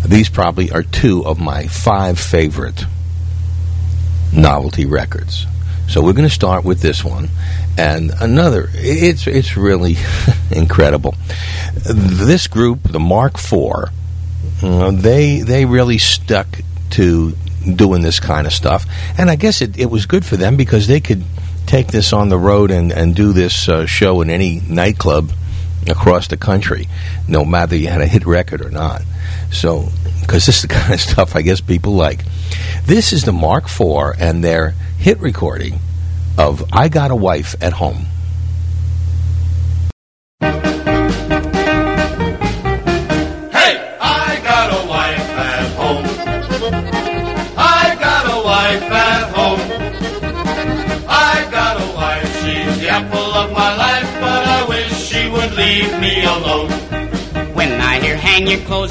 These probably are two of my five favorite novelty records. So we're going to start with this one, and another. It's it's really incredible. This group, the Mark IV, uh, they they really stuck to doing this kind of stuff, and I guess it, it was good for them because they could take this on the road and and do this uh, show in any nightclub across the country, no matter you had a hit record or not. So, because this is the kind of stuff I guess people like. This is the Mark IV and their hit recording of I Got a Wife at Home.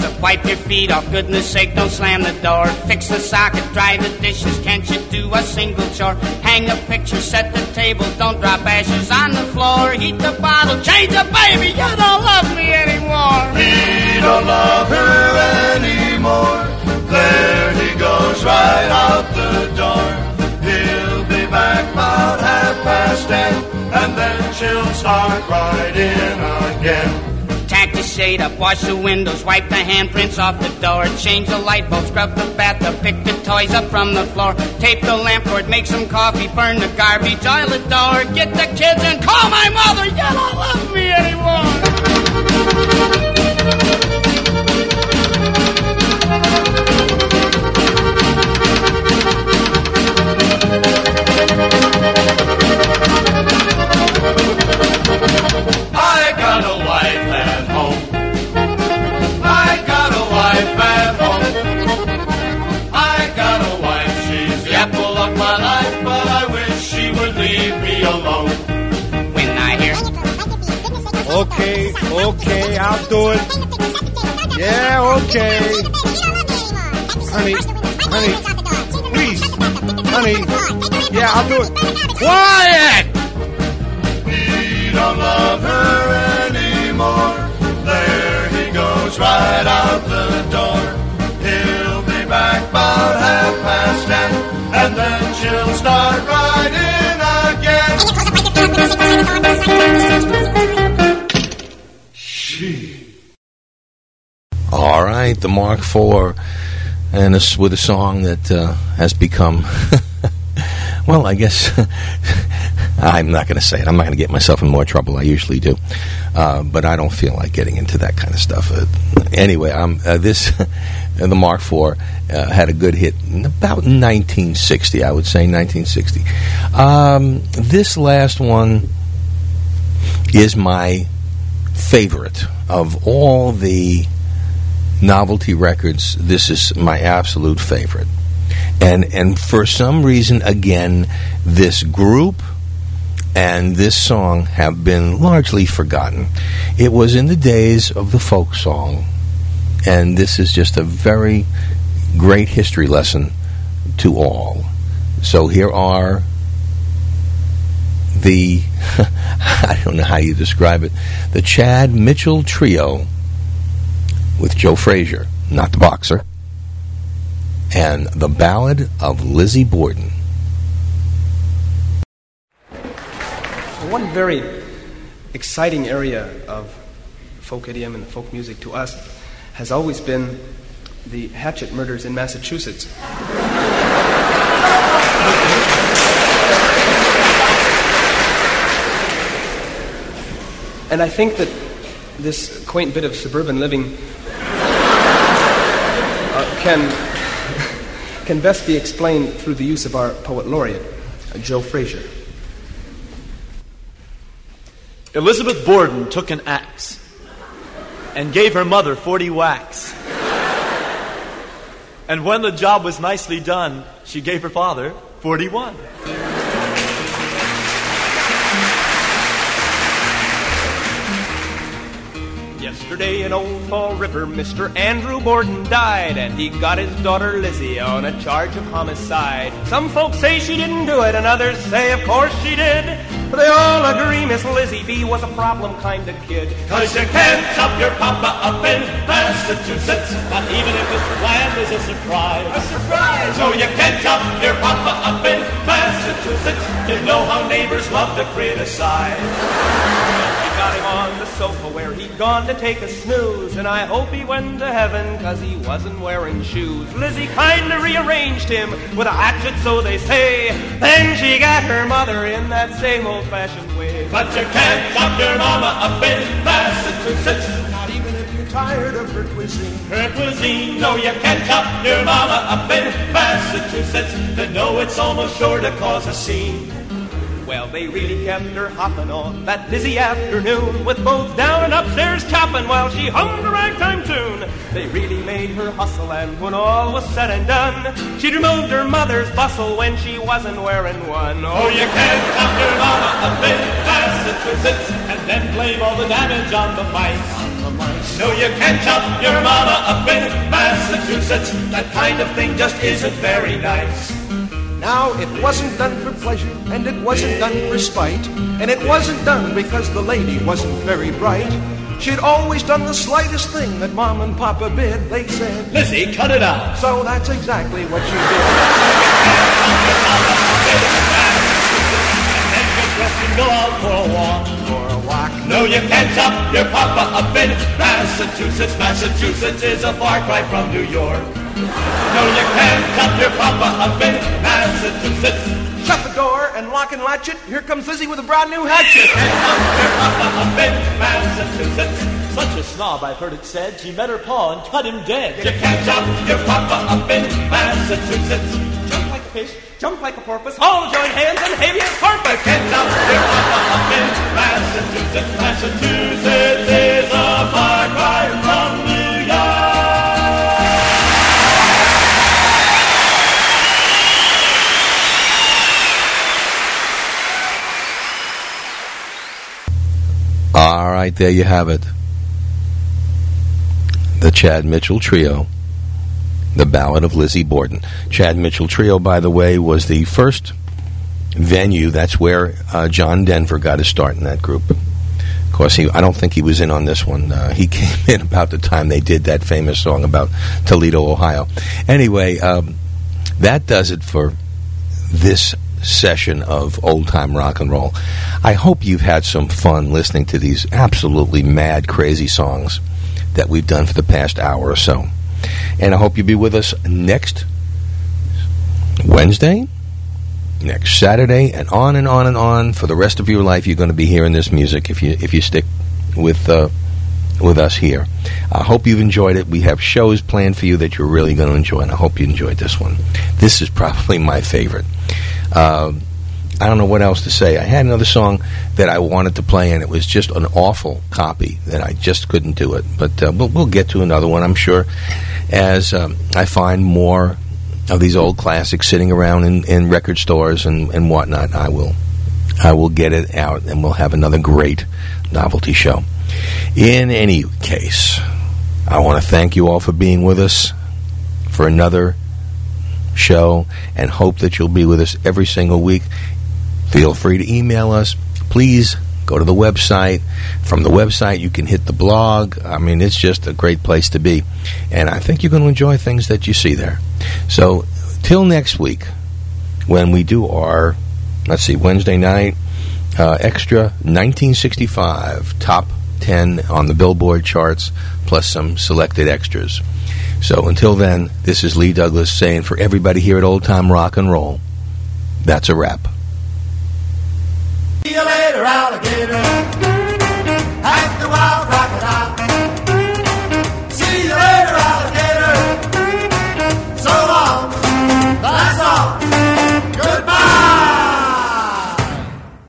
Hang your wipe your feet off, goodness sake, don't slam the door. Fix the socket, dry the dishes, can't you do a single chore? Hang a picture, set the table, don't drop ashes on the floor. Heat the bottle, change the baby, you don't love me anymore. He don't love her anymore. There he goes right out the door. He'll be back about half past ten, and then she'll start right in again. Shade up, wash the windows, wipe the handprints off the door, change the light bulb, scrub the bathtub, pick the toys up from the floor, tape the lamp cord, make some coffee, burn the garbage, oil the door, get the kids and call my mother. You don't love me anymore. I got a wife Okay, okay, I'll do it. Yeah, okay. Honey, honey, please, honey. Yeah, I'll do it. Quiet! He don't love her anymore. There he goes right out the door. He'll be back about half past ten, and then she'll start right in All right, the Mark IV, and with a song that uh, has become, well, I guess I'm not going to say it. I'm not going to get myself in more trouble. I usually do, uh, but I don't feel like getting into that kind of stuff. Uh, anyway, um, uh, this the Mark IV uh, had a good hit in about 1960. I would say 1960. Um, this last one is my favorite of all the novelty records. This is my absolute favorite, and and for some reason, again, this group and this song have been largely forgotten. It was in the days of the folk song, and this is just a very great history lesson to all. So here are the I don't know how you describe it the Chad Mitchell Trio with Joe Frazier, not the boxer, and the Ballad of Lizzie Borden. One very exciting area of folk idiom and folk music to us has always been the Hatchet murders in Massachusetts. And I think that this quaint bit of suburban living can, can best be explained through the use of our poet laureate, Joe Frazier. Elizabeth Borden took an axe and gave her mother 40 whacks. And when the job was nicely done, she gave her father 41. Yesterday in Old Fall River, Mr. Andrew Borden died, and he got his daughter Lizzie on a charge of homicide. Some folks say she didn't do it, and others say, of course she did. But they all agree Miss Lizzie B was a problem kind of kid. Cause you can't chop your papa up in Massachusetts, not even if his plan is a surprise. A surprise! No, you can't chop your papa up in Massachusetts. You know how neighbors love to criticize. We got him on the sofa where he'd gone to take a snooze, and I hope he went to heaven cause he wasn't wearing shoes. Lizzie kinda rearranged him with a hatchet, so they say. Then she got her mother in that same old fashioned way. But you can't chop your mama up in Massachusetts. Not even if you're tired of her cuisine. Her cuisine, no, you can't chop your mama up in Massachusetts. To know it's almost sure to cause a scene. Well, they really kept her hopping on that busy afternoon with both down and upstairs chopping while she hummed a ragtime tune. They really made her hustle, and when all was said and done, she'd removed her mother's bustle when she wasn't wearing one. Oh, you can't chop your mama up in Massachusetts. And then blame all the damage on the mice. No, you can't chop your mama up in Massachusetts. That kind of thing just isn't very nice. Now, it wasn't done for pleasure, and it wasn't done for spite, and it wasn't done because the lady wasn't very bright. She'd always done the slightest thing that Mom and Papa bid. They said, Lizzie, cut it out. So that's exactly what she did. and go out for a walk. For a walk. No, you can't chop your papa up in Massachusetts. Massachusetts is a far cry from New York. No, you can't chop your papa up in Massachusetts. Shut the door and lock and latch it. Here comes Lizzie with a brand new hatchet. can't top your papa up in Massachusetts. Such a snob, I've heard it said. She met her paw and cut him dead. You can't chop your papa up in Massachusetts. Fish, jump like a porpoise. All join hands and habeas corpus. In Massachusetts. Massachusetts is a far cry from New York. All right, there you have it. The Chad Mitchell Trio. The Ballad of Lizzie Borden. Chad Mitchell Trio, by the way, was the first venue. That's where uh, John Denver got his start in that group. Of course, he, I don't think he was in on this one. Uh, he came in about the time they did that famous song about Toledo, Ohio. Anyway, um, that does it for this session of old time rock and roll. I hope you've had some fun listening to these absolutely mad, crazy songs that we've done for the past hour or so. And I hope you'll be with us next Wednesday, next Saturday, and on and on and on for the rest of your life. You're going to be hearing this music if you if you stick with uh, with us here. I hope you've enjoyed it. We have shows planned for you that you're really going to enjoy, and I hope you enjoyed this one. This is probably my favorite. Uh, I don't know what else to say. I had another song that I wanted to play, and it was just an awful copy that I just couldn't do it. But uh, we'll, we'll get to another one, I'm sure, as um, I find more of these old classics sitting around in, in record stores and, and whatnot. I will, I will get it out, and we'll have another great novelty show. In any case, I want to thank you all for being with us for another show and hope that you'll be with us every single week. Feel free to email us. Please go to the website. From the website, you can hit the blog. I mean, it's just a great place to be. And I think you're going to enjoy things that you see there. So, till next week, when we do our, let's see, Wednesday night uh, extra 1965 top 10 on the Billboard charts, plus some selected extras. So until then, this is Lee Douglas saying for everybody here at Old Time Rock and Roll, that's a wrap. See you later, alligator. Act the wild crocodile.